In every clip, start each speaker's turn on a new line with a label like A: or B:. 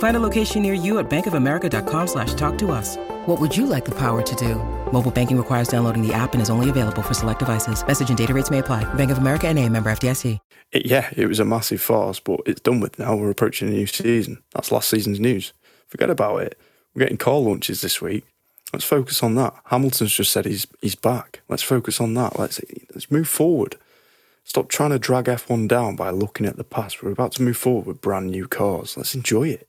A: Find a location near you at bankofamerica.com slash talk to us. What would you like the power to do? Mobile banking requires downloading the app and is only available for select devices. Message and data rates may apply. Bank of America and a member FDIC.
B: It, yeah, it was a massive farce, but it's done with now. We're approaching a new season. That's last season's news. Forget about it. We're getting car launches this week. Let's focus on that. Hamilton's just said he's he's back. Let's focus on that. Let's let's move forward. Stop trying to drag F1 down by looking at the past. We're about to move forward with brand new cars. Let's enjoy it.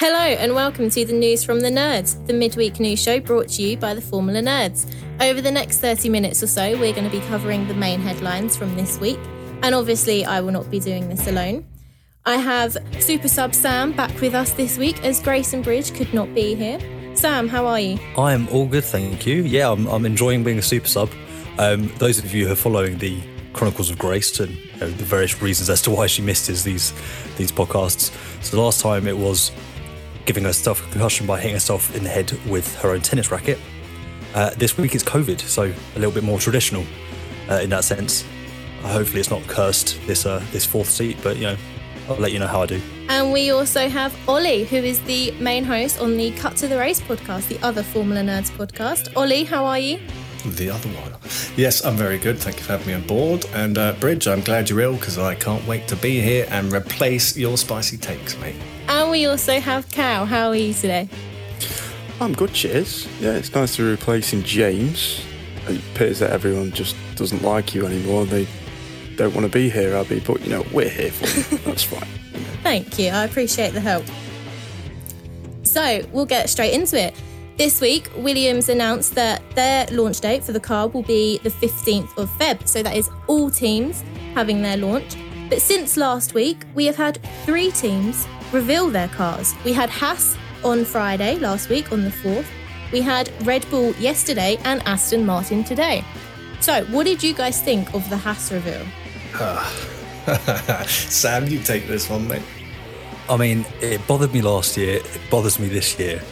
C: Hello and welcome to the News from the Nerds, the midweek news show brought to you by the Formula Nerds. Over the next 30 minutes or so, we're going to be covering the main headlines from this week, and obviously, I will not be doing this alone. I have Super Sub Sam back with us this week as Grayson Bridge could not be here. Sam, how are you?
D: I am all good, thank you. Yeah, I'm, I'm enjoying being a super sub. Um, those of you who are following the Chronicles of Grace and you know, the various reasons as to why she missed these these podcasts. So the last time it was giving herself a concussion by hitting herself in the head with her own tennis racket. Uh, this week it's COVID, so a little bit more traditional uh, in that sense. Uh, hopefully it's not cursed this uh, this fourth seat, but you know I'll let you know how I do.
C: And we also have Ollie, who is the main host on the Cut to the Race podcast, the other Formula Nerds podcast. Ollie, how are you?
E: The other one. Yes, I'm very good. Thank you for having me on board. And uh, Bridge, I'm glad you're ill because I can't wait to be here and replace your spicy takes, mate.
C: And we also have Cal. How are you today?
B: I'm good, cheers. Yeah, it's nice to be replacing James. It appears that everyone just doesn't like you anymore. They don't want to be here, Abby, but you know, we're here for you. That's fine.
C: Thank you. I appreciate the help. So we'll get straight into it. This week, Williams announced that their launch date for the car will be the 15th of Feb. So that is all teams having their launch. But since last week, we have had three teams reveal their cars. We had Haas on Friday last week on the 4th. We had Red Bull yesterday and Aston Martin today. So, what did you guys think of the Haas reveal?
E: Sam, you take this one, mate.
D: I mean, it bothered me last year. It bothers me this year.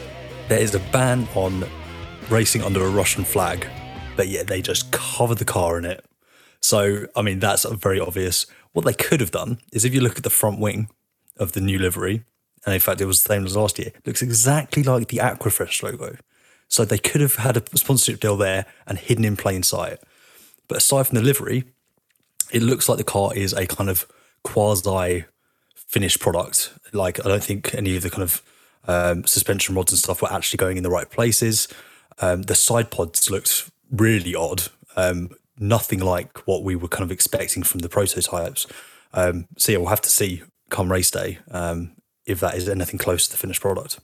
D: There is a ban on racing under a Russian flag, but yet they just cover the car in it. So, I mean, that's very obvious. What they could have done is if you look at the front wing of the new livery, and in fact, it was the same as last year, looks exactly like the Aquafresh logo. So they could have had a sponsorship deal there and hidden in plain sight. But aside from the livery, it looks like the car is a kind of quasi finished product. Like, I don't think any of the kind of um, suspension rods and stuff were actually going in the right places. Um, the side pods looked really odd. Um, nothing like what we were kind of expecting from the prototypes. Um, so yeah, we'll have to see come race day um, if that is anything close to the finished product.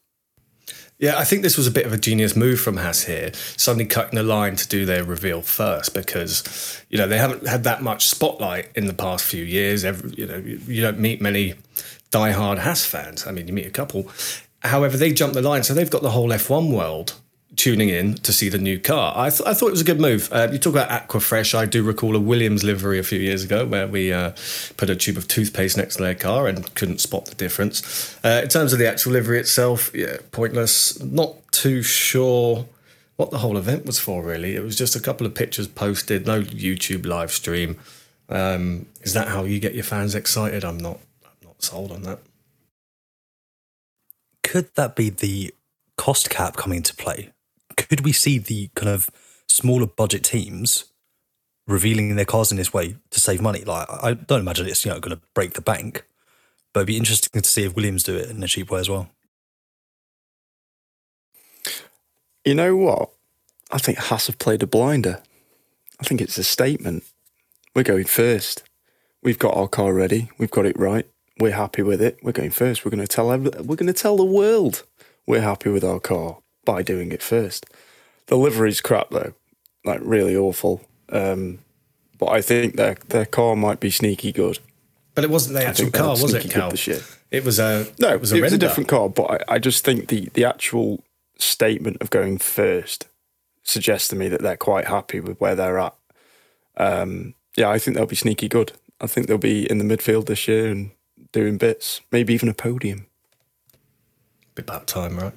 E: Yeah, I think this was a bit of a genius move from Haas here, suddenly cutting the line to do their reveal first because, you know, they haven't had that much spotlight in the past few years. Every, you know, you don't meet many diehard Haas fans. I mean, you meet a couple. However, they jumped the line, so they've got the whole F1 world tuning in to see the new car. I, th- I thought it was a good move. Uh, you talk about Aquafresh. I do recall a Williams livery a few years ago where we uh, put a tube of toothpaste next to their car and couldn't spot the difference. Uh, in terms of the actual livery itself, yeah, pointless. Not too sure what the whole event was for, really. It was just a couple of pictures posted, no YouTube live stream. Um, is that how you get your fans excited? I'm not. I'm not sold on that.
D: Could that be the cost cap coming into play? Could we see the kind of smaller budget teams revealing their cars in this way to save money? Like, I don't imagine it's you know going to break the bank, but it'd be interesting to see if Williams do it in a cheap way as well.
B: You know what? I think Haas have played a blinder. I think it's a statement. We're going first. We've got our car ready. We've got it right. We're happy with it. We're going first. We're going to tell every, we're going to tell the world we're happy with our car by doing it first. The livery's crap though, like really awful. Um, but I think their their car might be sneaky good.
E: But it wasn't the actual car, was it, Cal? It was a
B: no.
E: It was a,
B: it was a different car, but I, I just think the the actual statement of going first suggests to me that they're quite happy with where they're at. Um, yeah, I think they'll be sneaky good. I think they'll be in the midfield this year and doing bits, maybe even a podium.
E: Bit about time, right?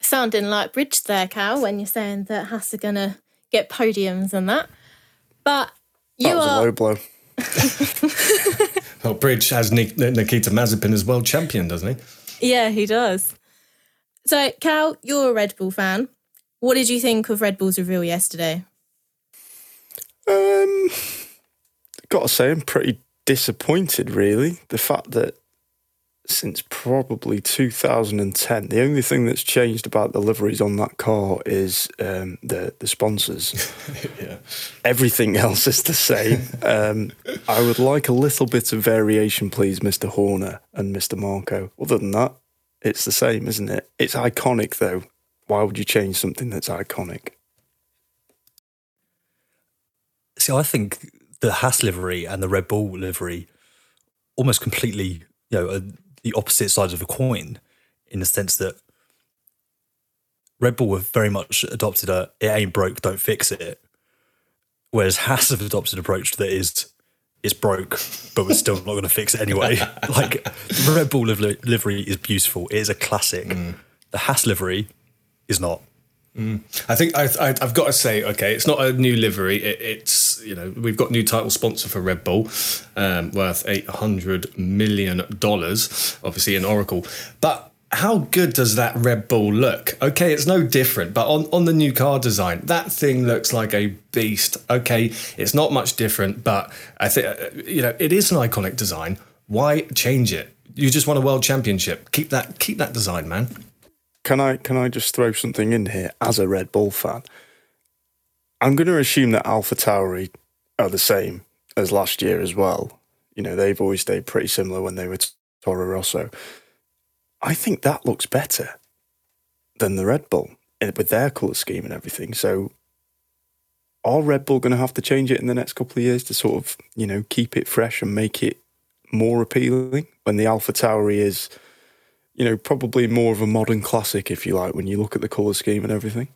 C: Sounding like bridge there, Cal, when you're saying that Haas are going to get podiums and that. But you
B: that was
C: are.
B: a low blow.
E: well, Bridge has Nikita Mazepin as world champion, doesn't
C: he? Yeah, he does. So, Cal, you're a Red Bull fan. What did you think of Red Bull's reveal yesterday?
B: Um, gotta say, I'm pretty disappointed. Really, the fact that since probably 2010. The only thing that's changed about the liveries on that car is um, the the sponsors.
E: yeah.
B: Everything else is the same. Um, I would like a little bit of variation, please, Mr. Horner and Mr. Marko. Other than that, it's the same, isn't it? It's iconic, though. Why would you change something that's iconic?
D: See, I think the Haas livery and the Red Bull livery almost completely, you know, the opposite sides of the coin in the sense that Red Bull have very much adopted a it ain't broke, don't fix it. Whereas Haas have adopted an approach that is it's broke, but we're still not going to fix it anyway. like the Red Bull livery is beautiful. It is a classic. Mm. The Haas livery is not.
E: Mm. I think I, have got to say, okay, it's not a new livery. It, it's you know we've got new title sponsor for Red Bull, um, worth eight hundred million dollars, obviously in Oracle. But how good does that Red Bull look? Okay, it's no different, but on, on the new car design, that thing looks like a beast. Okay, it's not much different, but I think uh, you know it is an iconic design. Why change it? You just won a world championship. Keep that keep that design, man.
B: Can I can I just throw something in here as a Red Bull fan? I'm going to assume that Alpha Tauri are the same as last year as well. You know, they've always stayed pretty similar when they were Toro Rosso. I think that looks better than the Red Bull eh, with their colour scheme and everything. So, are Red Bull going to have to change it in the next couple of years to sort of, you know, keep it fresh and make it more appealing when the Alpha Tauri is you know, probably more of a modern classic, if you like, when you look at the colour scheme and everything.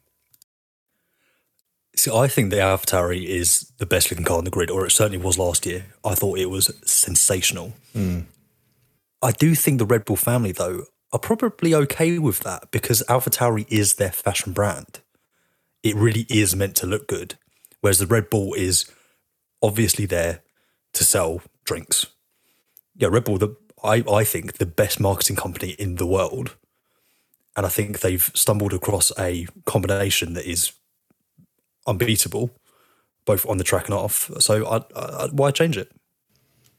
D: See, I think the AlphaTauri is the best looking car on the grid, or it certainly was last year. I thought it was sensational.
E: Mm.
D: I do think the Red Bull family, though, are probably okay with that because AlphaTauri is their fashion brand. It really is meant to look good, whereas the Red Bull is obviously there to sell drinks. Yeah, Red Bull, the I, I think, the best marketing company in the world. And I think they've stumbled across a combination that is unbeatable, both on the track and off. So I, I, why change it?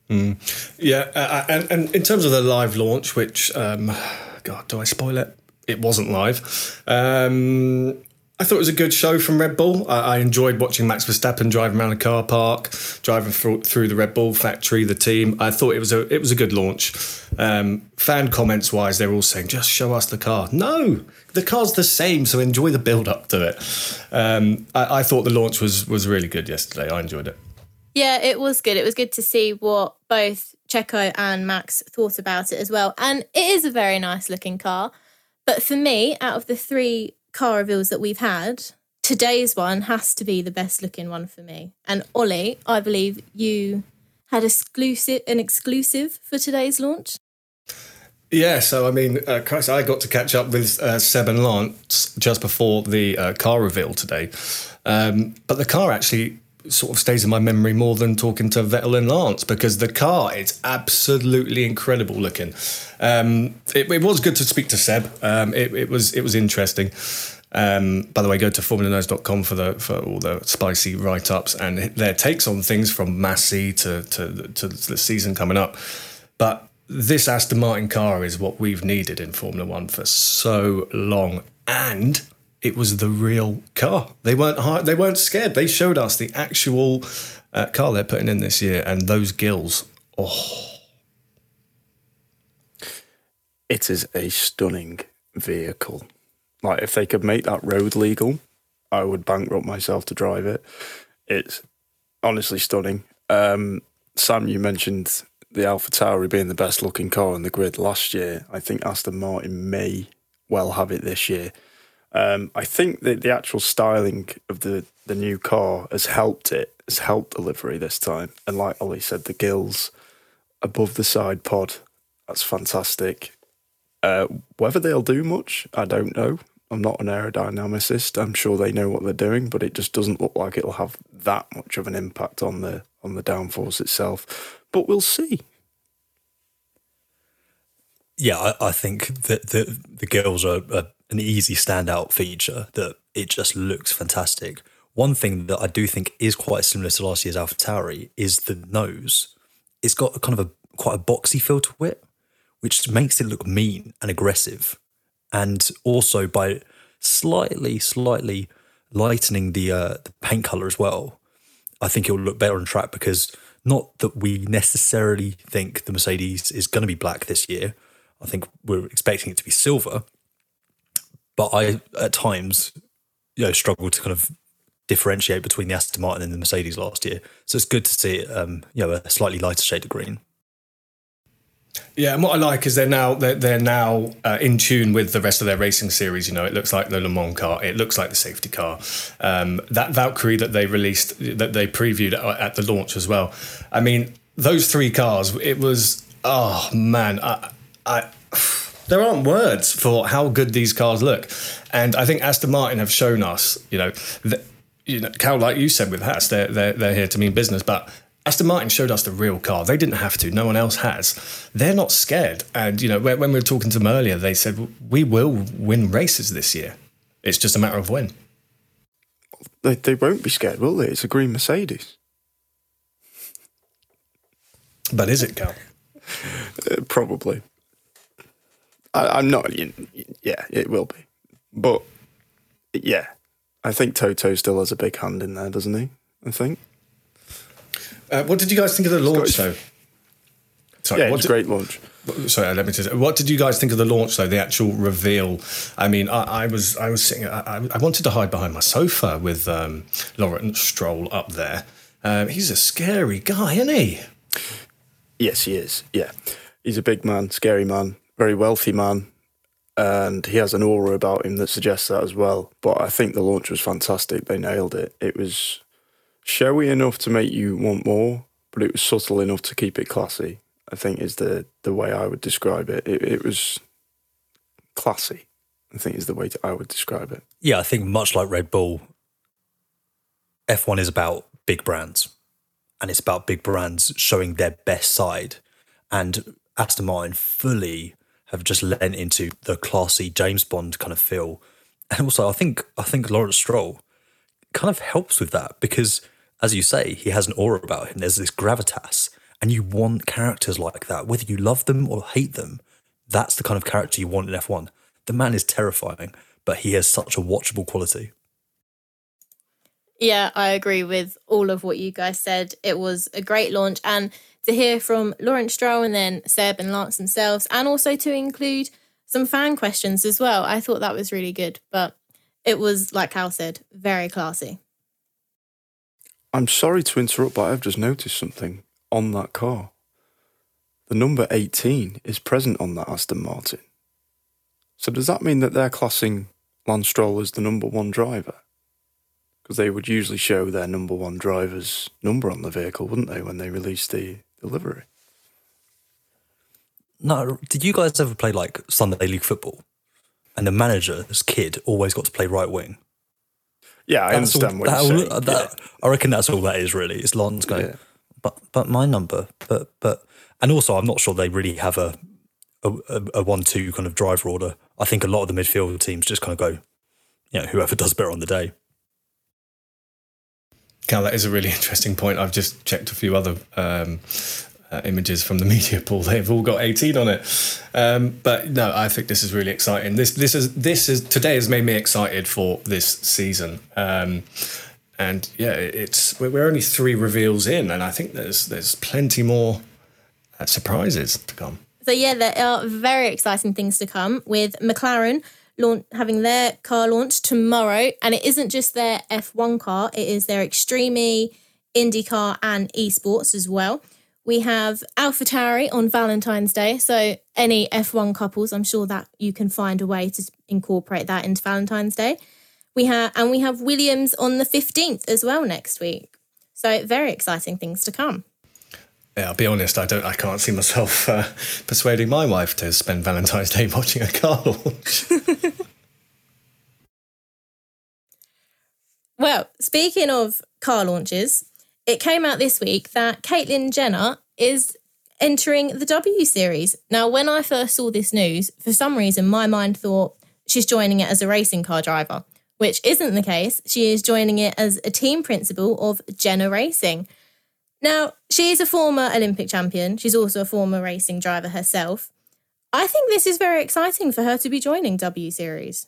E: Mm. Yeah, uh, uh, and, and in terms of the live launch, which, um, God, do I spoil it? It wasn't live. Um, I thought it was a good show from Red Bull. I, I enjoyed watching Max Verstappen driving around a car park, driving through, through the Red Bull factory, the team. I thought it was a it was a good launch. Um, fan comments wise, they're all saying just show us the car. No, the car's the same, so enjoy the build up to it. Um, I, I thought the launch was was really good yesterday. I enjoyed it.
C: Yeah, it was good. It was good to see what both Checo and Max thought about it as well. And it is a very nice looking car. But for me, out of the three car reveals that we've had, today's one has to be the best looking one for me. And Ollie, I believe you had exclusive an exclusive for today's launch.
E: Yeah, so I mean, uh, Christ, I got to catch up with uh, Seb and Lance just before the uh, car reveal today. Um, but the car actually sort of stays in my memory more than talking to Vettel and Lance because the car is absolutely incredible looking. Um, it, it, was good to speak to Seb. Um, it, it, was it was interesting. Um, by the way, go to formulanerds.com for the for all the spicy write ups and their takes on things from Masi to, to to the season coming up. But this Aston Martin car is what we've needed in Formula One for so long, and it was the real car. They weren't they weren't scared. They showed us the actual uh, car they're putting in this year, and those gills. Oh,
B: it is a stunning vehicle. Like if they could make that road legal, I would bankrupt myself to drive it. It's honestly stunning. Um, Sam, you mentioned the Alpha Tauri being the best looking car on the grid last year. I think Aston Martin may well have it this year. Um, I think that the actual styling of the, the new car has helped it, has helped delivery this time. And like Ollie said, the gills above the side pod, that's fantastic. Uh, whether they'll do much, I don't know. I'm not an aerodynamicist. I'm sure they know what they're doing, but it just doesn't look like it'll have that much of an impact on the on the downforce itself. But we'll see.
D: Yeah, I, I think that the the gills are, are an easy standout feature that it just looks fantastic. One thing that I do think is quite similar to last year's Alpha Tauri is the nose. It's got a kind of a quite a boxy feel to it, which makes it look mean and aggressive. And also by slightly, slightly lightening the uh, the paint color as well, I think it will look better on track because not that we necessarily think the Mercedes is going to be black this year. I think we're expecting it to be silver, but I at times you know struggle to kind of differentiate between the Aston Martin and the Mercedes last year. So it's good to see um, you know a slightly lighter shade of green.
E: Yeah, and what I like is they're now they're, they're now uh, in tune with the rest of their racing series. You know, it looks like the Le Mans car, it looks like the safety car. Um, that Valkyrie that they released, that they previewed at, at the launch as well. I mean, those three cars, it was oh man, I there aren't words for how good these cars look. And I think Aston Martin have shown us, you know, that, you know, Cal, like you said with Haas, they're, they're, they're here to mean business, but Aston Martin showed us the real car. They didn't have to. No one else has. They're not scared. And, you know, when, we were talking to them earlier, they said, we will win races this year. It's just a matter of when.
B: They, they won't be scared, will they? It's a green Mercedes.
E: But is it, Cal?
B: Uh, probably. I, am not. Yeah, it will be. But yeah, I think Toto still has a big hand in there, doesn't he? I think.
E: Uh, what did you guys think of the launch, though?
B: Sorry, yeah, it's a great launch.
E: Sorry, let me just. What did you guys think of the launch, though? The actual reveal. I mean, I, I was, I was sitting. I, I, wanted to hide behind my sofa with um, Lawrence Stroll up there. Um, he's a scary guy, isn't he?
B: Yes, he is. Yeah, he's a big man, scary man very wealthy man, and he has an aura about him that suggests that as well. But I think the launch was fantastic. They nailed it. It was showy enough to make you want more, but it was subtle enough to keep it classy. I think is the the way I would describe it. It, it was classy. I think is the way to, I would describe it.
D: Yeah, I think much like Red Bull, F1 is about big brands, and it's about big brands showing their best side. And Aston Martin fully have just lent into the classy James Bond kind of feel. And also, I think I think Lawrence Stroll kind of helps with that because, as you say, he has an aura about him. There's this gravitas, and you want characters like that, whether you love them or hate them. That's the kind of character you want in F1. The man is terrifying, but he has such a watchable quality.
C: Yeah, I agree with all of what you guys said. It was a great launch. And to hear from Lawrence Stroll and then Seb and Lance themselves, and also to include some fan questions as well, I thought that was really good. But it was, like Cal said, very classy.
B: I'm sorry to interrupt, but I've just noticed something on that car. The number 18 is present on that Aston Martin. So does that mean that they're classing Lance Stroll as the number one driver? Because they would usually show their number one driver's number on the vehicle, wouldn't they, when they release the, delivery?
D: No, did you guys ever play like Sunday League football? And the manager, manager's kid always got to play right wing.
B: Yeah, I
D: That's
B: understand
D: all,
B: what
D: that
B: you're
D: all-
B: saying.
D: that- I reckon that's all that is really. It's Lance going,
B: Yeah.
D: but but my number, but but, and also I'm not sure they really have a a, a- a one-two kind of driver order. I think a lot of the midfield teams just kind of go, you know, whoever does better on the day.
E: Cal, that is a really interesting point. I've just checked a few other um, uh, images from the media pool. They've all got 18 on it. Um, but no, I think this is really exciting. This this is this is today has made me excited for this season. Um, and yeah, it's we're only three reveals in, and I think there's there's plenty more uh, surprises to come.
C: So yeah, there are very exciting things to come with McLaren launch, having their car launch tomorrow, and it isn't just their F1 car; it is their Extreme IndyCar and esports as well. We have AlphaTauri on Valentine's Day, so any F1 couples, I'm sure that you can find a way to incorporate that into Valentine's Day. We have and we have Williams on the 15th as well next week. So very exciting things to come.
E: Yeah, I'll be honest. I don't. I can't see myself uh, persuading my wife to spend Valentine's Day watching a car launch.
C: Well, speaking of car launches, it came out this week that Caitlyn Jenner is entering the W Series. Now, when I first saw this news, for some reason, my mind thought she's joining it as a racing car driver, which isn't the case. She is joining it as a team principal of Jenner Racing. Now, she is a former Olympic champion. She's also a former racing driver herself. I think this is very exciting for her to be joining W Series.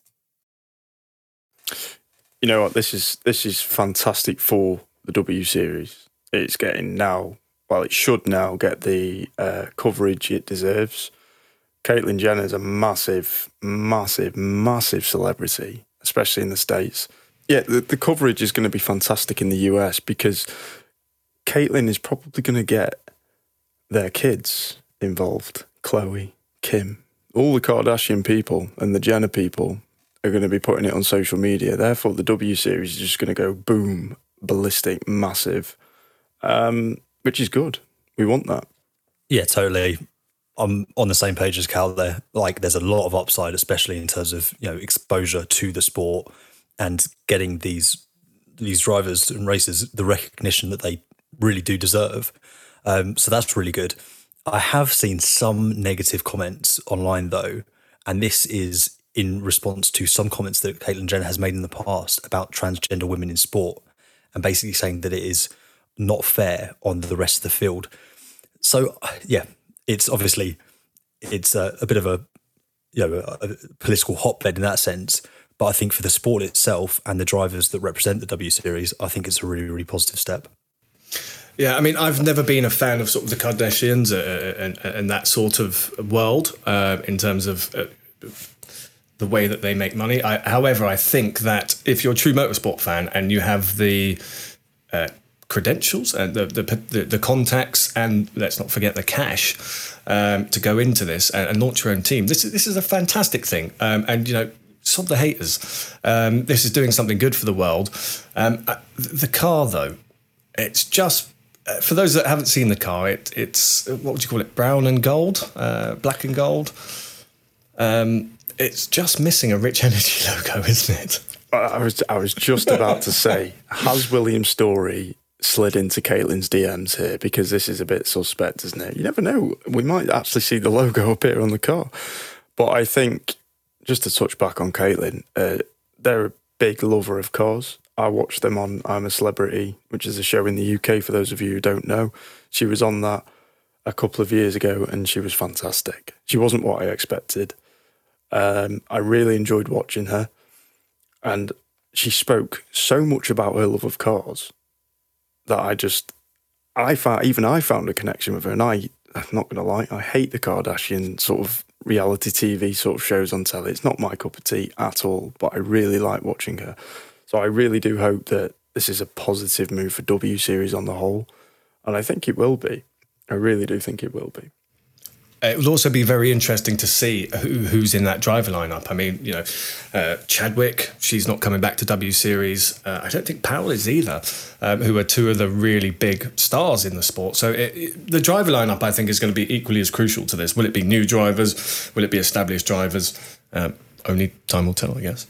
B: You know what? This is this is fantastic for the W Series. It's getting now. Well, it should now get the uh, coverage it deserves. Caitlyn Jenner is a massive, massive, massive celebrity, especially in the states. Yeah, the, the coverage is going to be fantastic in the US because Caitlyn is probably going to get their kids involved. Khloé, Kim, all the Kardashian people and the Jenner people are going to be putting it on social media. Therefore, the W series is just going to go boom, ballistic, massive, um, which is good. We want that.
D: Yeah, totally. I'm on the same page as Cal there. Like, there's a lot of upside, especially in terms of you know exposure to the sport and getting these these drivers and racers the recognition that they really do deserve. Um, so that's really good. I have seen some negative comments online though, and this is in response to some comments that Caitlyn Jenner has made in the past about transgender women in sport, and basically saying that it is not fair on the rest of the field. So yeah, it's obviously it's a, a bit of a you know a, a political hotbed in that sense. But I think for the sport itself and the drivers that represent the W Series, I think it's a really really positive step.
E: Yeah, I mean, I've never been a fan of sort of the Kardashians uh, and, and that sort of world uh, in terms of uh, the way that they make money. I, however, I think that if you're a true motorsport fan and you have the uh, credentials and the, the the the contacts and let's not forget the cash um, to go into this and, and launch your own team, this is this is a fantastic thing. Um, and you know, sod the haters. Um, this is doing something good for the world. Um, uh, the car, though, it's just uh, for those that haven't seen the car. It it's what would you call it? Brown and gold, uh, black and gold. Um, it's just missing a Rich Energy logo, isn't it?
B: I was I was just about to say, has William Storey slid into Caitlyn's DMs here? Because this is a bit suspect, isn't it? You never know. We might actually see the logo appear on the car. But I think, just to touch back on Caitlyn, uh, they're a big lover of cars. I watched them on I'm a Celebrity, which is a show in the UK for those of you who don't know. She was on that a couple of years ago and she was fantastic. She wasn't what I expected. Um, I really enjoyed watching her and she spoke so much about her love of cars that I just, I found, even I found a connection with her. And I, I'm not going to lie, I hate the Kardashian sort of reality TV sort of shows on telly. It's not my cup of tea at all, but I really like watching her. So I really do hope that this is a positive move for W Series on the whole. And I think it will be. I really do think it will be.
E: It will also be very interesting to see who, who's in that driver lineup. I mean, you know, uh, Chadwick, she's not coming back to W Series. Uh, I don't think Powell is either, um, who are two of the really big stars in the sport. So it, it, the driver lineup, I think, is going to be equally as crucial to this. Will it be new drivers? Will it be established drivers? Um, only time will tell, I guess.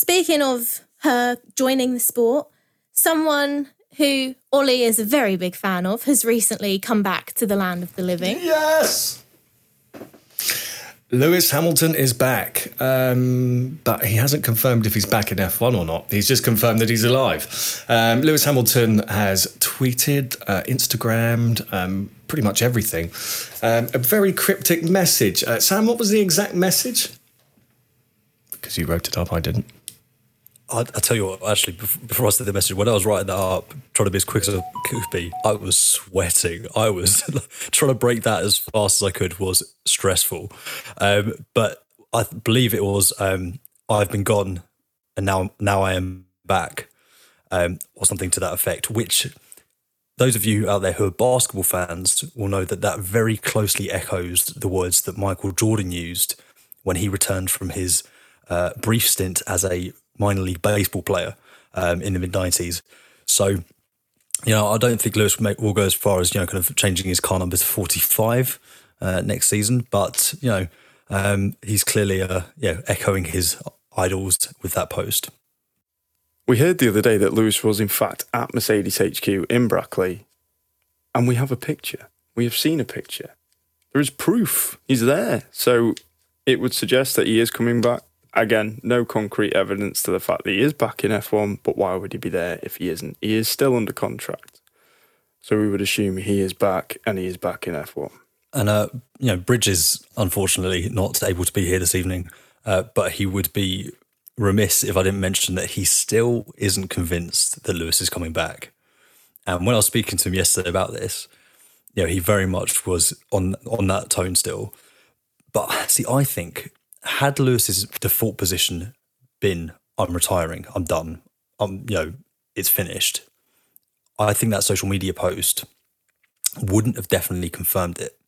C: Speaking of her joining the sport, someone who Ollie is a very big fan of, has recently come back to the land of the living.
E: Yes! Lewis Hamilton is back, um, but he hasn't confirmed if he's back in F1 or not. He's just confirmed that he's alive. Um, Lewis Hamilton has tweeted, uh, Instagrammed, um, pretty much everything. Um, a very cryptic message. Uh, Sam, what was the exact message? Because you wrote it up, I didn't.
D: I, I tell you what, actually, before I said the message, when I was writing that up, trying to be as quick as I could be, I was sweating. I was trying to break that as fast as I could was stressful. Um, but I believe it was um, I've been gone and now now I am back, um, or something to that effect. Which those of you out there who are basketball fans will know that that very closely echoes the words that Michael Jordan used when he returned from his uh, brief stint as a minor league baseball player um, in the mid 90s. So, you know, I don't think Lewis will go as far as, you know, kind of changing his car number to 45 uh, next season. But, you know, um, he's clearly, uh, yeah, echoing his idols with that post.
B: We heard the other day that Lewis was, in fact, at Mercedes HQ in Brackley, and we have a picture. We have seen a picture. There is proof. He's there. So it would suggest that he is coming back again, no concrete evidence to the fact that he is back in F1, but why would he be there if he isn't? He is still under contract. So we would assume he is back and he is back in F1.
D: And, uh, you know, Bridges, unfortunately, not able to be here this evening, uh, but he would be remiss if I didn't mention that he still isn't convinced that Lewis is coming back. And when I was speaking to him yesterday about this, you know, he very much was on on that tone still. But see, I think had Lewis's default position been I'm retiring, I'm done, I'm you know, it's finished, I think that social media post wouldn't have definitely confirmed it.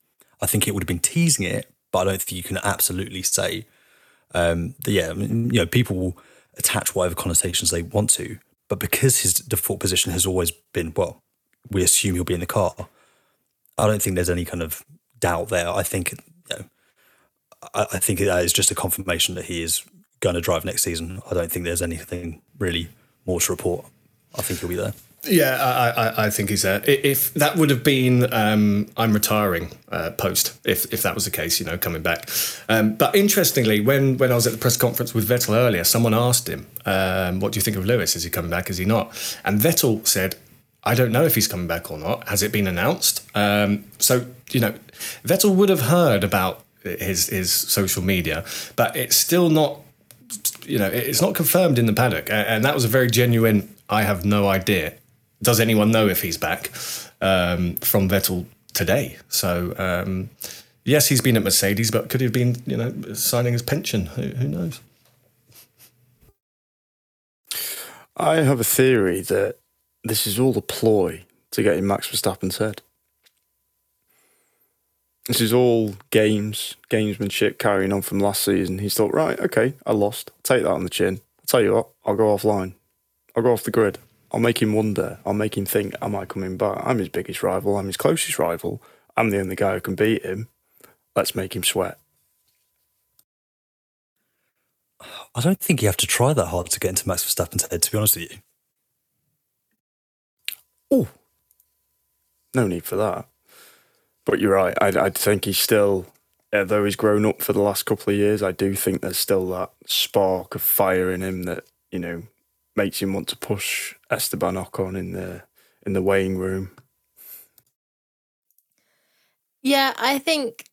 D: I think it would have been teasing it, but I don't think you can absolutely say um, that, yeah, I mean, you know, people will attach whatever connotations they want to, but because his default position has always been, well, we assume he'll be in the car. I don't think there's any kind of doubt there. I think I, I think that is just a confirmation that he is going to drive next season. I don't think there's anything really more to report. I think he'll be there.
E: Yeah, I, I, I think he's there. If that would have been um, I'm retiring uh, post, if if that was the case, you know, coming back. Um, but interestingly, when when I was at the press conference with Vettel earlier, someone asked him, um, "What do you think of Lewis? Is he coming back? Is he not?" And Vettel said, "I don't know if he's coming back or not. Has it been announced?" Um, so you know, Vettel would have heard about his his social media, but it's still not you know it's not confirmed in the paddock, and that was a very genuine. I have no idea. Does anyone know if he's back um, from Vettel today? So um, yes, he's been at Mercedes, but could he have been you know signing his pension? Who, who knows?
B: I have a theory that this is all a ploy to get in Max Verstappen's head. This is all games, gamesmanship carrying on from last season. He's thought, right, okay, I lost. I'll take that on the chin. I'll tell you what, I'll go offline. I'll go off the grid. I'll make him wonder. I'll make him think, am I coming back? I'm his biggest rival. I'm his closest rival. I'm the only guy who can beat him. Let's make him sweat.
D: I don't think you have to try that hard to get into Max Verstappen's head, to be honest with you.
B: Oh, no need for that. But you're right. I, I think he's still, uh, though he's grown up for the last couple of years, I do think there's still that spark of fire in him that you know makes him want to push Esteban Ocon in the in the weighing room.
C: Yeah, I think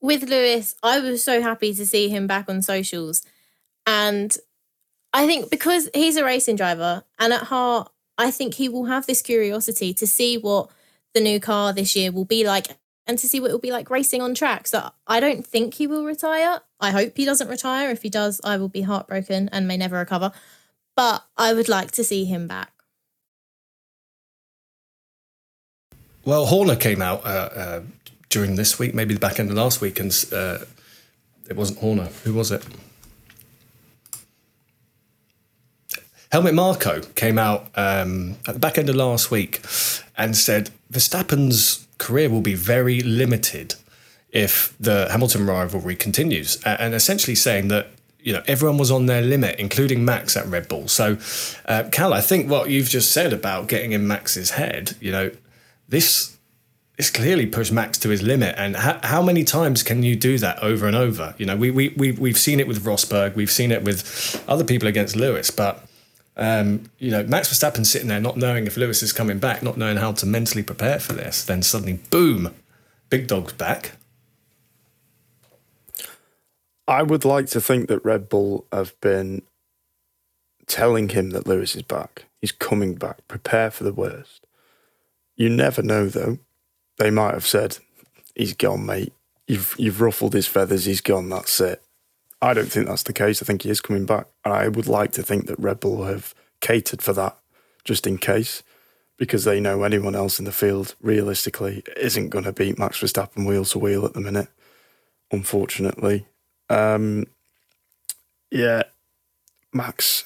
C: with Lewis, I was so happy to see him back on socials, and I think because he's a racing driver and at heart, I think he will have this curiosity to see what the new car this year will be like and to see what it will be like racing on track. So I don't think he will retire. I hope he doesn't retire. If he does, I will be heartbroken and may never recover. But I would like to see him back.
E: Well, Horner came out uh, uh, during this week, maybe the back end of last week, and uh, it wasn't Horner. Who was it? Helmut Marko came out um, at the back end of last week and said Verstappen's career will be very limited if the Hamilton rivalry continues, and essentially saying that you know everyone was on their limit, including Max at Red Bull. So, uh, Cal, I think what you've just said about getting in Max's head, you know, this this clearly pushed Max to his limit. And how many times can you do that over and over? You know, we we we we've seen it with Rosberg, we've seen it with other people against Lewis, but. Um, you know, Max Verstappen sitting there not knowing if Lewis is coming back, not knowing how to mentally prepare for this, then suddenly, boom, big dog's back.
B: I would like to think that Red Bull have been telling him that Lewis is back. He's coming back. Prepare for the worst. You never know, though. They might have said, "He's gone, mate. You've you've ruffled his feathers. He's gone. That's it." I don't think that's the case. I think he is coming back, and I would like to think that Red Bull have catered for that, just in case, because they know anyone else in the field realistically isn't going to beat Max Verstappen wheel to wheel at the minute. Unfortunately, um, yeah, Max.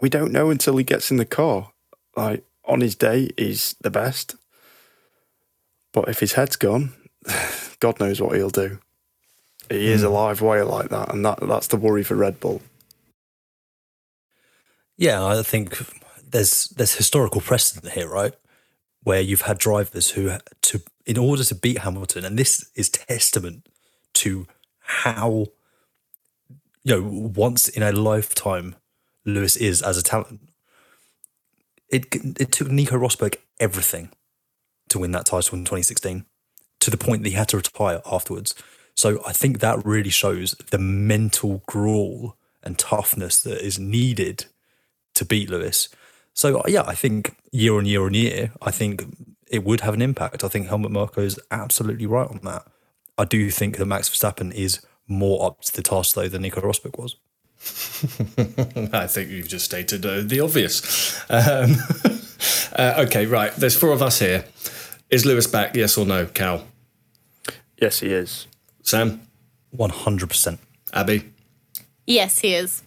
B: We don't know until he gets in the car. Like on his day, he's the best, but if his head's gone, God knows what he'll do. He is a hmm. live wire like that, and that that's the worry for Red Bull.
D: Yeah, I think there's there's historical precedent here, right? Where you've had drivers who to in order to beat Hamilton, and this is testament to how you know once in a lifetime Lewis is as a talent. It it took Nico Rosberg everything to win that title in 2016, to the point that he had to retire afterwards. So I think that really shows the mental gruel and toughness that is needed to beat Lewis. So yeah, I think year on year on year, I think it would have an impact. I think Helmut Marko is absolutely right on that. I do think that Max Verstappen is more up to the task though than Nico Rosberg was.
E: I think you've just stated uh, the obvious. Um, uh, okay, right. There's four of us here. Is Lewis back? Yes or no, Cal?
B: Yes, he is.
E: Sam?
D: 100%.
E: Abby?
C: Yes, he is.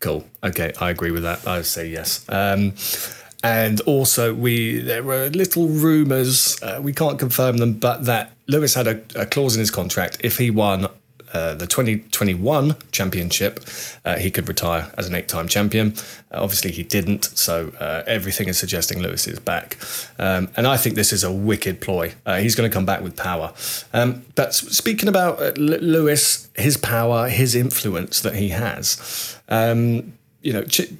E: Cool. Okay, I agree with that. I say yes. Um, and also, we there were little rumours. Uh, we can't confirm them, but that Lewis had a, a clause in his contract if he won uh, the 2021 championship, uh, he could retire as an eight time champion. Uh, obviously, he didn't, so uh, everything is suggesting Lewis is back. Um, and I think this is a wicked ploy. Uh, he's going to come back with power. Um, but speaking about Lewis, his power, his influence that he has, um, you know, ch-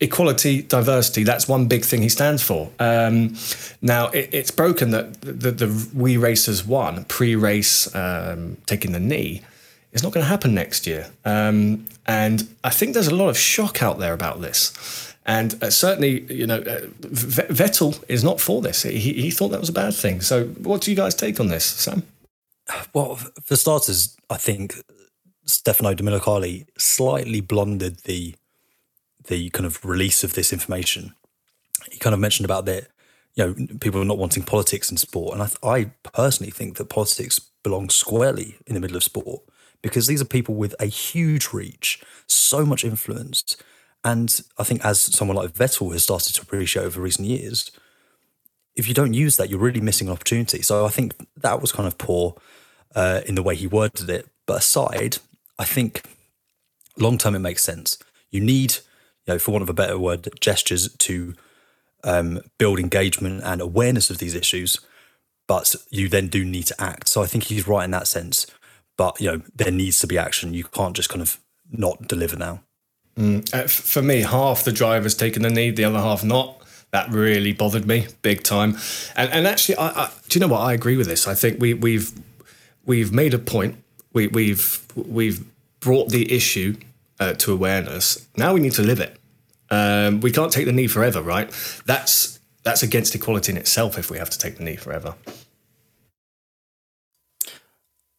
E: equality, diversity, that's one big thing he stands for. Um, now, it, it's broken that the, the, the We Race As One, pre race um, taking the knee, is not going to happen next year. Um, and I think there's a lot of shock out there about this. And uh, certainly, you know, uh, v- Vettel is not for this. He, he thought that was a bad thing. So, what do you guys take on this, Sam?
D: Well, for starters, I think Stefano Domenicali slightly blundered the the kind of release of this information. He kind of mentioned about that, you know, people not wanting politics in sport, and I, I personally think that politics belongs squarely in the middle of sport because these are people with a huge reach, so much influence, and I think as someone like Vettel has started to appreciate over recent years, if you don't use that, you're really missing an opportunity. So I think that was kind of poor uh, in the way he worded it. But aside, I think long term it makes sense. You need you know, for want of a better word, gestures to um, build engagement and awareness of these issues. But you then do need to act. So I think he's right in that sense. But you know, there needs to be action. You can't just kind of not deliver now.
E: Mm. Uh, for me, half the drivers taking the knee, the other half not. That really bothered me big time. And and actually, I, I, do you know what? I agree with this. I think we we've we've made a point. We, we've we've brought the issue uh, to awareness. Now we need to live it. Um, we can't take the knee forever, right? That's that's against equality in itself if we have to take the knee forever.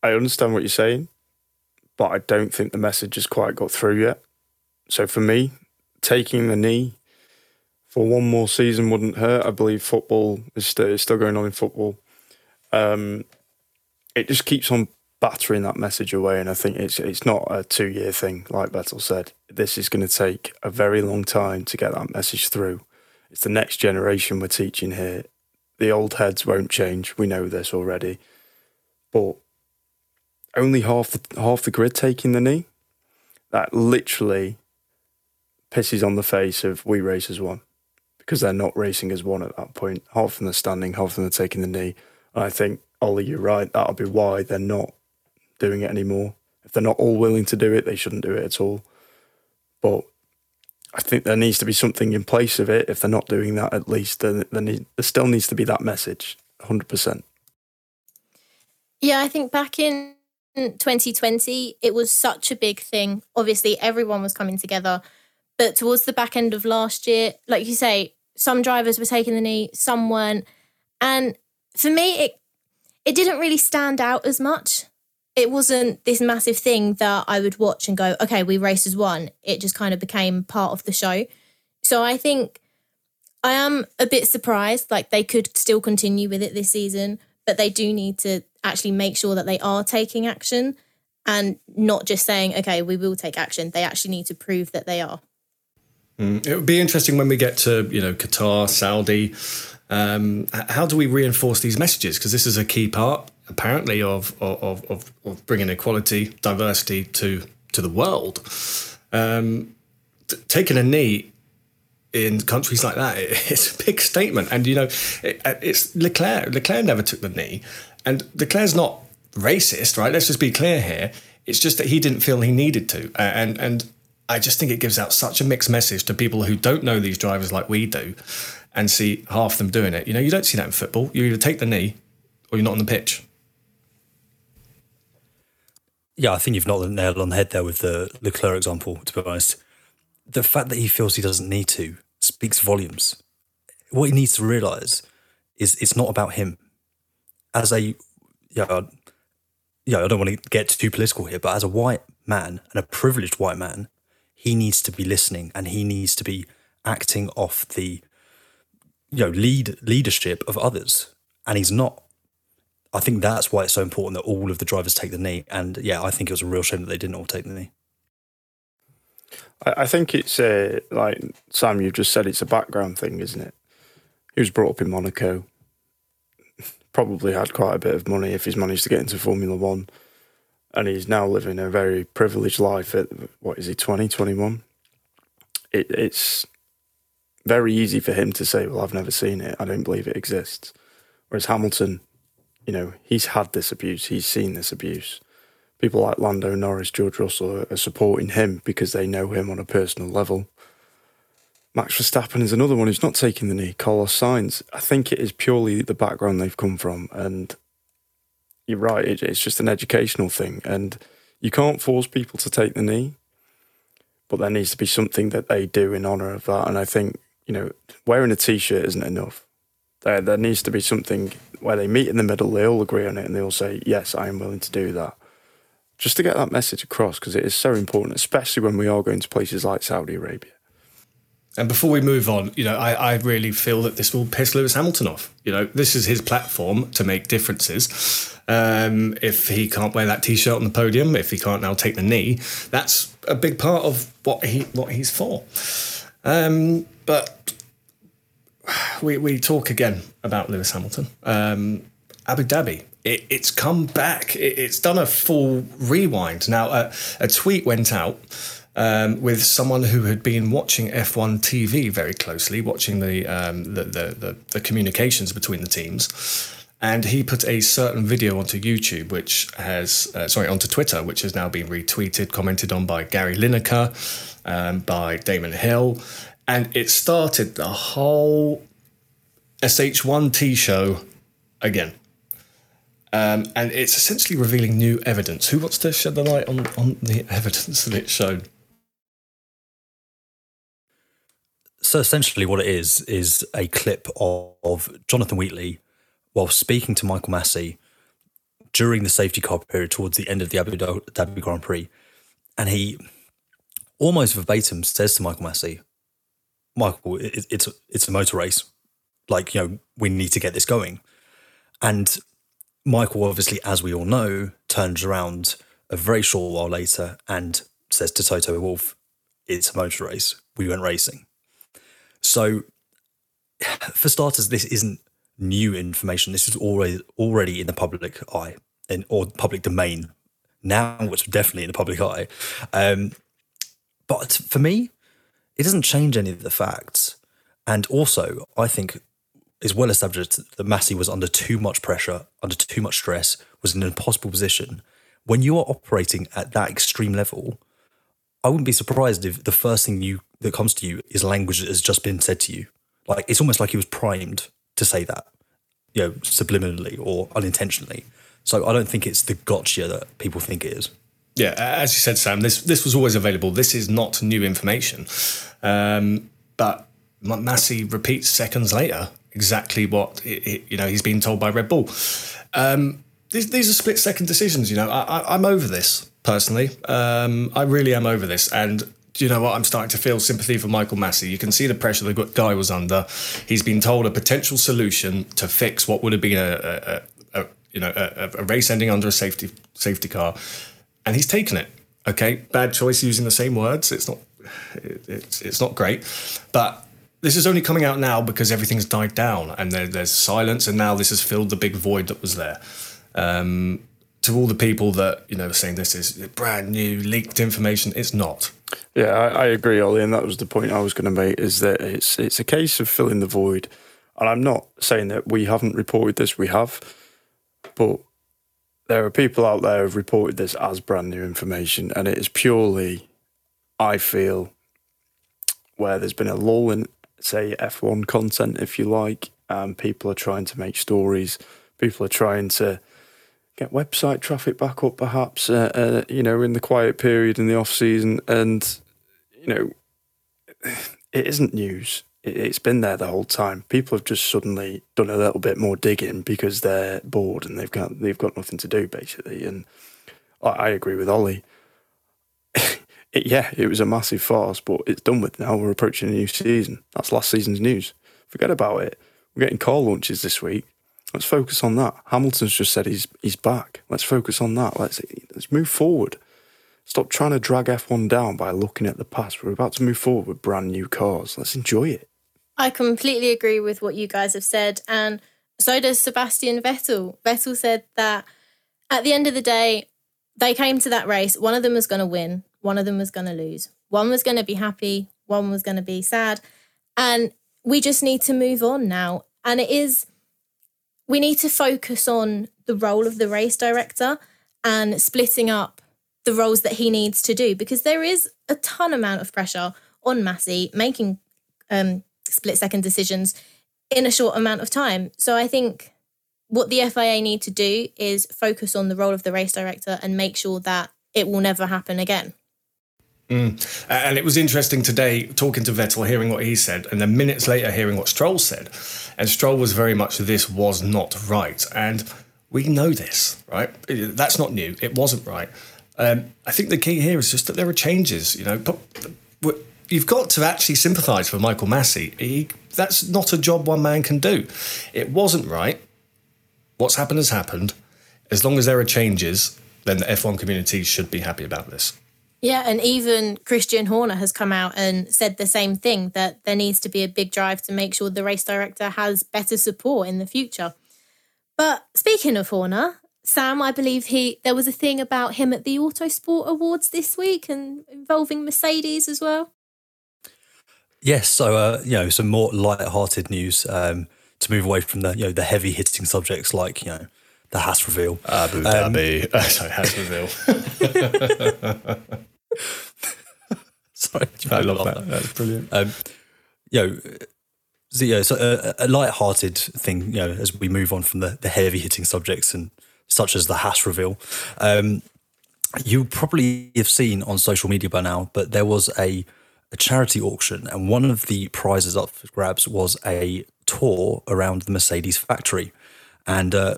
B: I understand what you're saying, but I don't think the message has quite got through yet. So for me, taking the knee for one more season wouldn't hurt. I believe football is still, still going on in football. Um, it just keeps on battering that message away, and I think it's it's not a two year thing, like Vettel said. This is going to take a very long time to get that message through. It's the next generation we're teaching here. The old heads won't change. We know this already, but only half the half the grid taking the knee. That literally pisses on the face of we race as one because they're not racing as one at that point. Half of them are standing, half of them are taking the knee. And I think, Ollie, you're right. That'll be why they're not doing it anymore. If they're not all willing to do it, they shouldn't do it at all. But I think there needs to be something in place of it. If they're not doing that, at least then there, need, there still needs to be that message, hundred percent.
C: Yeah, I think back in 2020, it was such a big thing. Obviously, everyone was coming together, but towards the back end of last year, like you say, some drivers were taking the knee, some weren't, and for me, it it didn't really stand out as much it wasn't this massive thing that I would watch and go, okay, we race as one. It just kind of became part of the show. So I think I am a bit surprised. Like they could still continue with it this season, but they do need to actually make sure that they are taking action and not just saying, okay, we will take action. They actually need to prove that they are.
E: Mm, it would be interesting when we get to, you know, Qatar, Saudi. Um, how do we reinforce these messages? Because this is a key part apparently of of, of, of bringing equality, diversity to to the world. Um, t- taking a knee in countries like that, it, it's a big statement. And you know, it, it's Leclerc. Leclerc never took the knee, and Leclerc's not racist, right? Let's just be clear here. It's just that he didn't feel he needed to, and and I just think it gives out such a mixed message to people who don't know these drivers like we do, and see half them doing it. You know, you don't see that in football. You either take the knee or you're not on the pitch.
D: Yeah, I think you've not the nail on the head there with the Leclerc example, to be honest. The fact that he feels he doesn't need to speaks volumes. What he needs to realize is it's not about him. As a, yeah, yeah, I don't want to get too political here, but as a white man and a privileged white man, he needs to be listening and he needs to be acting off the, you know, lead leadership of others, and he's not. I think that's why it's so important that all of the drivers take the knee. And yeah, I think it was a real shame that they didn't all take the knee.
B: I, think it's like Sam, you've just said it's a background thing, isn't it? He was brought up in Monaco, probably had quite a bit of money if he's managed to get into Formula One. And he's now living a very privileged life at, what is he, 20, 21? It, it's very easy for him to say, Well, I've never seen it. I don't believe it exists. Whereas Hamilton, you know, he's had this abuse, he's seen this abuse. People like Lando Norris, George Russell are supporting him because they know him on a personal level. Max Verstappen is another one who's not taking the knee. Carlos Sainz, I think it is purely the background they've come from, and you're right. It, it's just an educational thing, and you can't force people to take the knee, but there needs to be something that they do in honor of that. And I think you know, wearing a t-shirt isn't enough. There, there needs to be something where they meet in the middle, they all agree on it, and they all say, "Yes, I am willing to do that." Just to get that message across, because it is so important, especially when we are going to places like Saudi Arabia.
E: And before we move on, you know, I, I really feel that this will piss Lewis Hamilton off. You know, this is his platform to make differences. Um, if he can't wear that t-shirt on the podium, if he can't now take the knee, that's a big part of what he what he's for. Um, but we, we talk again about Lewis Hamilton. Um, Abu Dhabi, it, it's come back. It, it's done a full rewind. Now, a tweet went out um, with someone who had been watching F1 TV very closely, watching the, um, the, the, the, the communications between the teams. And he put a certain video onto YouTube, which has, uh, sorry, onto Twitter, which has now been retweeted, commented on by Gary Lineker, um, by Damon Hill, and it started the whole SH1T show again. Um, and it's essentially revealing new evidence. Who wants to shed the light on, on the evidence that it showed?
D: so essentially, what it is is a clip of, of Jonathan Wheatley while speaking to Michael Masi during the safety car period towards the end of the Abu Dhabi Grand Prix, and he almost verbatim says to Michael Masi, "Michael, it, it's it's a motor race. Like you know, we need to get this going." And Michael, obviously, as we all know, turns around a very short while later and says to Toto Wolff, "It's a motor race. We went racing." So, for starters, this isn't new information. This is already already in the public eye in, or public domain now, which is definitely in the public eye. Um, but for me, it doesn't change any of the facts. And also, I think is well established that Masi was under too much pressure, under too much stress, was in an impossible position. When you are operating at that extreme level, I wouldn't be surprised if the first thing you that comes to you is language that has just been said to you. Like it's almost like he was primed to say that, you know, subliminally or unintentionally. So I don't think it's the gotcha that people think it is.
E: Yeah, as you said, Sam, this this was always available. This is not new information, um, but Masi repeats seconds later exactly what it, it, you know he's been told by Red Bull. Um, these, these are split second decisions. You know, I, am over this personally. Um, I really am over this, and you know what? I'm starting to feel sympathy for Michael Masi. You can see the pressure the guy was under. He's been told a potential solution to fix what would have been a, a, a you know a, a, race ending under a safety safety car, and he's taken it. Okay, bad choice using the same words. It's not it, it's it's not great, but this is only coming out now because everything's died down and there, there's silence, and now this has filled the big void that was there. Um, to all the people that you know saying this is brand new leaked information, it's not.
B: Yeah, I, I agree, Ollie, and that was the point I was going to make. Is that it's it's a case of filling the void, and I'm not saying that we haven't reported this. We have, but there are people out there who've reported this as brand new information, and it is purely, I feel, where there's been a lull in, say, F1 content, if you like, and people are trying to make stories. People are trying to get website traffic back up, perhaps, uh, uh, you know, in the quiet period in the off season. And, you know, it isn't news. It's been there the whole time. People have just suddenly done a little bit more digging because they're bored and they've got they've got nothing to do basically. And I, I agree with Ollie. it, yeah, it was a massive farce, but it's done with now. We're approaching a new season. That's last season's news. Forget about it. We're getting car launches this week. Let's focus on that. Hamilton's just said he's he's back. Let's focus on that. Let's let's move forward. Stop trying to drag F1 down by looking at the past. We're about to move forward with brand new cars. Let's enjoy it.
C: I completely agree with what you guys have said, and so does Sebastian Vettel. Vettel said that at the end of the day, they came to that race. One of them was going to win. One of them was going to lose. One was going to be happy. One was going to be sad, and we just need to move on now. And it is we need to focus on the role of the race director and splitting up the roles that he needs to do because there is a ton amount of pressure on Masi making um, split second decisions in a short amount of time. So I think what the FIA need to do is focus on the role of the race director and make sure that it will never happen again.
E: Mm. And it was interesting today talking to Vettel, hearing what he said, and then minutes later hearing what Stroll said. And Stroll was very much this was not right. And we know this, right? That's not new. It wasn't right. Um, I think the key here is just that there are changes. You know, you've got to actually sympathise for Michael Masi. He, that's not a job one man can do. It wasn't right. What's happened has happened. As long as there are changes, then the F1 community should be happy about this.
C: Yeah, and even Christian Horner has come out and said the same thing that there needs to be a big drive to make sure the race director has better support in the future. But speaking of Horner, Sam, I believe he there was a thing about him at the Autosport Awards this week and involving Mercedes as well.
D: Yes, so uh, you know, some more light-hearted news um, to move away from the you know the heavy hitting subjects like you know the Haas reveal.
E: Abu um, Dhabi. Uh, sorry, Haas
D: reveal. sorry,
E: I love that. that. That's brilliant. Um,
D: you know, so, yeah, so a, a light-hearted thing. You know, as we move on from the, the heavy-hitting subjects and such as the Haas reveal. Um, you probably have seen on social media by now, but there was a a charity auction, and one of the prizes up for grabs was a tour around the Mercedes factory. And uh,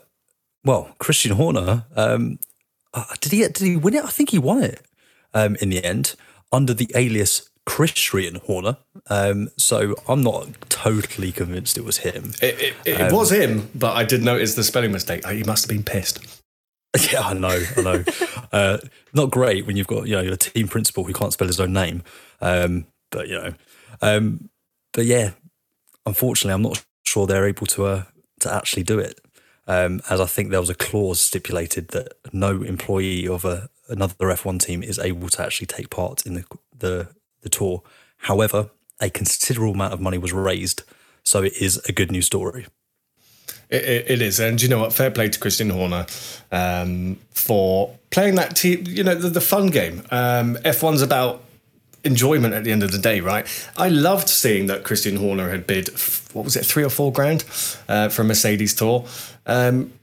D: well, Christian Horner, um, uh, did he did he win it? I think he won it um, in the end under the alias Christian Horner. Um, so I'm not totally convinced it was him.
E: It, it, it
D: Um,
E: was him, but I did notice the spelling mistake. Oh, He must have been pissed.
D: Yeah, I know, I know. uh, not great when you've got you know your team principal who can't spell his own name. Um, but you know, um, but yeah, unfortunately, I'm not sure they're able to uh, to actually do it. Um, as I think there was a clause stipulated that no employee of a, another F1 team is able to actually take part in the the, the tour. However, a considerable amount of money was raised, so it is a good news story.
E: It, it, is, and you know what? Fair play to Christian Horner um, for playing that team. You know the, the fun game. Um, F1's about enjoyment at the end of the day, right? I loved seeing that Christian Horner had bid what was it, three or four grand uh, for a Mercedes tour. Um,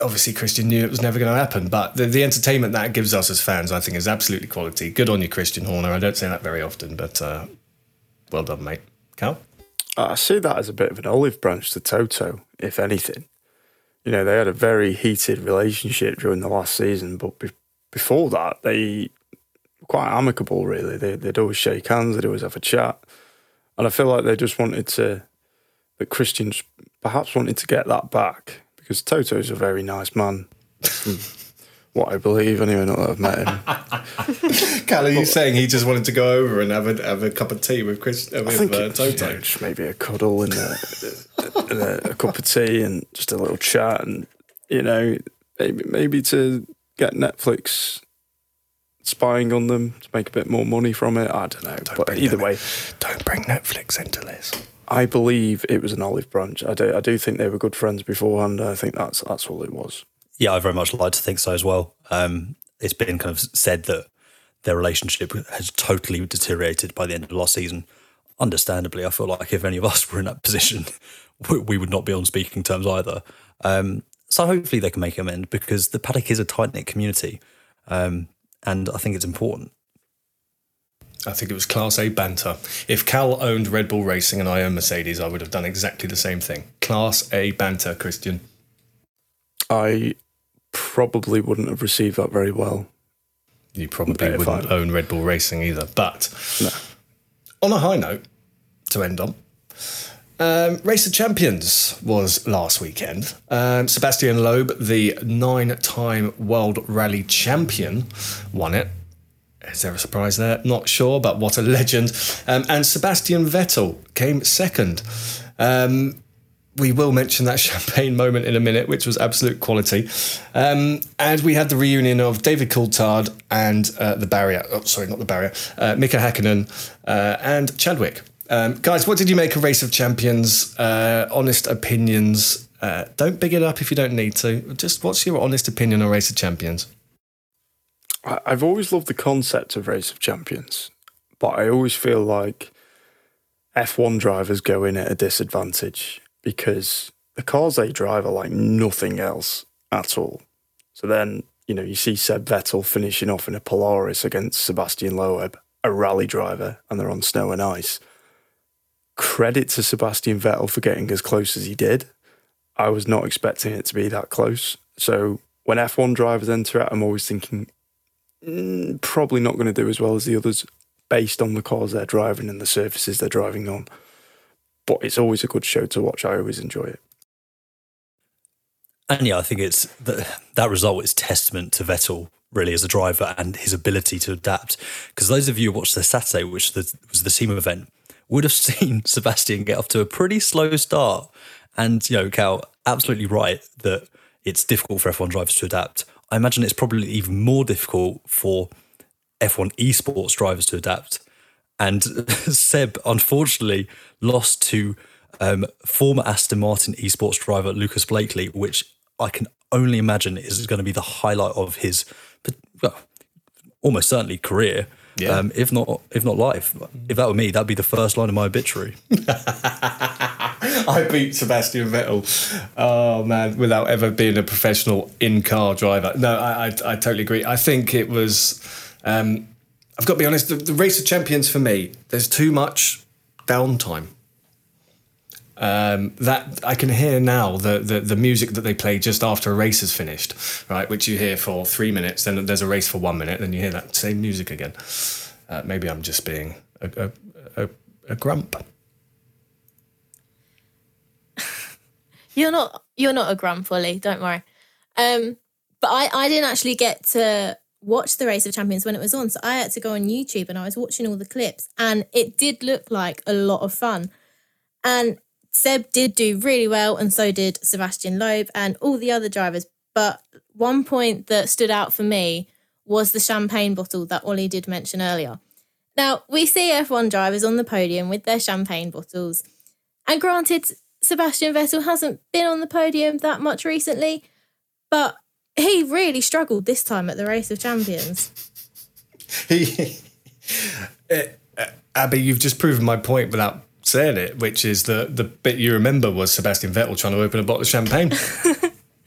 E: obviously, Christian knew it was never going to happen, but the, the entertainment that gives us as fans, I think, is absolutely quality. Good on you, Christian Horner. I don't say that very often, but uh, well done, mate. Cal.
B: I see that as a bit of an olive branch to Toto, if anything. You know, they had a very heated relationship during the last season, but be- before that, they were quite amicable, really. They, they'd always shake hands, they'd always have a chat. And I feel like they just wanted to, that Christians perhaps wanted to get that back because Toto's a very nice man. what I believe, anyway, not that I've met him.
E: Cal, are you saying he just wanted to go over and have a, have a cup of tea with Chris, uh, with uh,
B: it- you
E: Toto?
B: know, just maybe a cuddle and a, and a, a cup of tea and just a little chat and you know maybe maybe to get Netflix spying on them to make a bit more money from it. I don't know, but either way,
E: Don't bring Netflix into this.
B: I believe it was an olive branch. I do I do think they were good friends beforehand. I think that's that's all it was.
D: Yeah, I very much like to think so as well. Um, it's been kind of said that their relationship has totally deteriorated by the end of last season. Understandably, I feel like if any of us were in that position, we, we would not be on speaking terms either. Um, so hopefully they can make amend because the paddock is a tight knit community, um, and I think it's important.
E: I think it was Class A banter. If Cal owned Red Bull Racing and I owned Mercedes, I would have done exactly the same thing. Class A banter, Christian.
B: I probably wouldn't have received that very well.
E: You probably wouldn't own Red Bull Racing either. But
B: No.
E: on a high note, to end on, um, Race of Champions was last weekend. Um, Sebastian Loeb, the nine time World Rally Champion, won it. Is there a surprise there? Not sure, but what a legend. Um, and Sebastian Vettel came second. Um, we will mention that champagne moment in a minute, which was absolute quality. Um, and we had the reunion of David Coulthard and uh, the barrier. Oh, sorry, not the barrier. Uh, Mika Hakkinen uh, and Chadwick. Um, guys, what did you make of Race of Champions? Uh, honest opinions. Uh, don't big it up if you don't need to. Just what's your honest opinion on Race of Champions?
B: I've always loved the concept of Race of Champions, but I always feel like F1 drivers go in at a disadvantage because the cars they drive are like nothing else at all. So then, you know, you see Seb Vettel finishing off in a Polaris against Sebastian Loeb, a rally driver, and they're on snow and ice. Credit to Sebastian Vettel for getting as close as he did. I was not expecting it to be that close. So when F1 drivers enter it, I'm always thinking, mm, probably not going to do as well as the others based on the cars they're driving and the surfaces they're driving on. But it's always a good show to watch. I always enjoy it.
D: And yeah, I think it's that that result is testament to Vettel really as a driver and his ability to adapt. Because those of you who watched the Saturday, which the, was the team event, would have seen Sebastian get off to a pretty slow start. And you know, Cal, absolutely right that it's difficult for F1 drivers to adapt. I imagine it's probably even more difficult for F1 esports drivers to adapt. And Seb, unfortunately, lost to um, former Aston Martin esports driver Lucas Blakeley, which I can only imagine is going to be the highlight of his, well, almost certainly career.
E: Yeah.
D: Um, if not, if not life. If that were me, that'd be the first line of my obituary.
E: I beat Sebastian Vettel. Oh man, without ever being a professional in-car driver. No, I, I, I totally agree. I think it was. Um, I've got to be honest. The, the race of champions for me, there's too much downtime. Um, that I can hear now the, the the music that they play just after a race is finished, right? Which you hear for three minutes, then there's a race for one minute, then you hear that same music again. Uh, maybe I'm just being a, a, a, a grump.
C: You're not you're not a grump, Ollie. Don't worry. Um, but I I didn't actually get to watch the Race of Champions when it was on, so I had to go on YouTube and I was watching all the clips, and it did look like a lot of fun. And Seb did do really well, and so did Sebastian Loeb and all the other drivers. But one point that stood out for me was the champagne bottle that Ollie did mention earlier. Now, we see F1 drivers on the podium with their champagne bottles. And granted, Sebastian Vettel hasn't been on the podium that much recently, but he really struggled this time at the Race of Champions.
E: He, uh, Abby, you've just proven my point without saying it, which is the the bit you remember was Sebastian Vettel trying to open a bottle of champagne.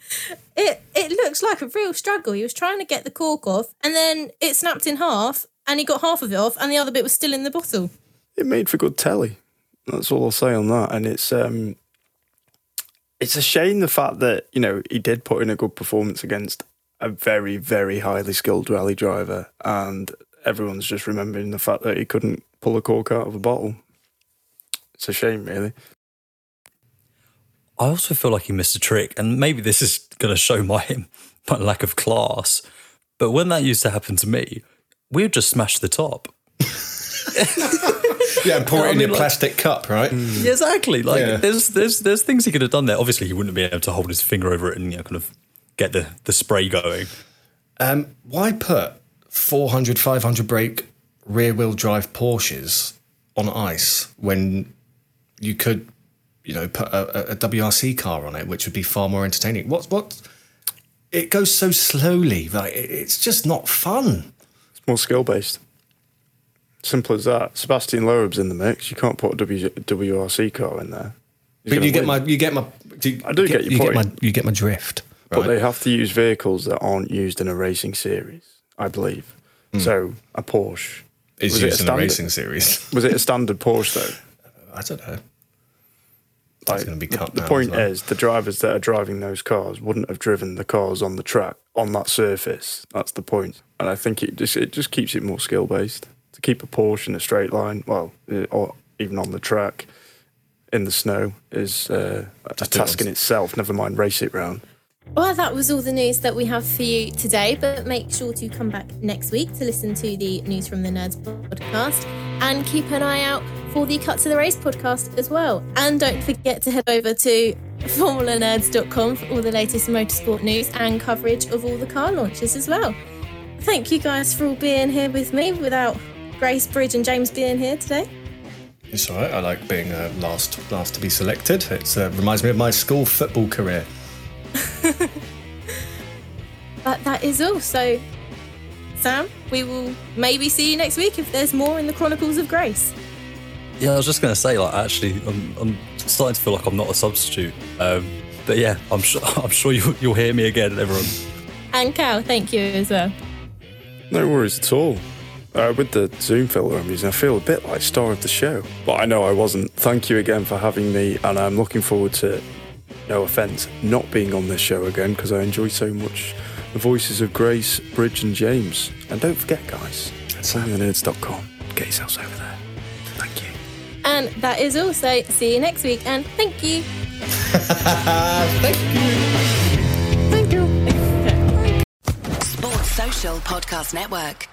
C: it it looks like a real struggle. He was trying to get the cork off, and then it snapped in half, and he got half of it off, and the other bit was still in the bottle.
B: It made for good telly. That's all I'll say on that. And it's um, it's a shame the fact that you know he did put in a good performance against a very very highly skilled rally driver, and everyone's just remembering the fact that he couldn't pull a cork out of a bottle. It's a shame, really.
D: I also feel like he missed a trick, and maybe this is going to show my my lack of class. But when that used to happen to me, we would just smash the top.
E: yeah, and pour it
D: I
E: in
D: mean,
E: your
D: like-
E: plastic cup, right?
D: Yeah, exactly. Like
E: Yeah.
D: there's there's there's things he could have done there. Obviously, he wouldn't be able to hold his finger over it and you know, kind of get the the spray going.
E: Um, why put 400, 500 brake rear wheel drive Porsches on ice when you could, you know, put a, a- a WRC car on it, which would be far more entertaining? What what? It goes so slowly, like it's just not fun.
B: It's more skill based. Simple as that. Sebastian Loeb's in the mix. You can't put a w- WRC car in there. He's
E: But you get my, you get my. you-
B: I do
E: you
B: get your
E: you
B: point.
E: Get my, you get my drift.
B: But they have to use vehicles that aren't used in a racing series, I believe. Hmm. So a Porsche.
E: Is
B: was it
E: used in a
B: standard-
E: racing series.
B: Was it a standard Porsche though?
E: I don't know. That's going to be cut
B: The
E: now
B: point
E: well.
B: is, the drivers that are driving those cars wouldn't have driven the cars on the track on that surface. That's the point, and I think it just it just keeps it more skill based. To keep a Porsche in a straight line, well, uh, or even on the track in the snow, is uh, a
E: Just do it
B: task in itself. Never mind race it round.
C: Well, that was all the news that we have for you today, but make sure to come back next week to listen to the News from the Nerds podcast and keep an eye out for the Cut to the Race podcast as well. And don't forget to head over to formulanerds.com for all the latest motorsport news and coverage of all the car launches as well. Thank you guys for all being here with me without Grace, Bridge, and James being here today.
E: It's all right. I like being uh, last last to be selected. It uh, reminds me of my school football career.
C: But that is all. So, Sam, we will maybe see you next week if there's more in the Chronicles of Grace.
D: Yeah, I was just going to say, like, actually, I'm, I'm starting to feel like I'm not a substitute. Um, but yeah, I'm sure I'm sure you, you'll hear me again, everyone.
C: And Cal, thank you as well.
B: No worries at all. Uh, with the Zoom filter I'm using, I feel a bit like star of the show. But I know I wasn't. Thank you again for having me, and I'm looking forward to, no offence, not being on this show again because I enjoy so much the voices of Grace, Bridge, and James. And don't forget, guys, somethingnerds.com. Get yourselves over there. Thank you.
C: And that is all. So, see you next week. And thank you.
E: Thank you.
C: Thank you.
F: Sports Social Podcast Network.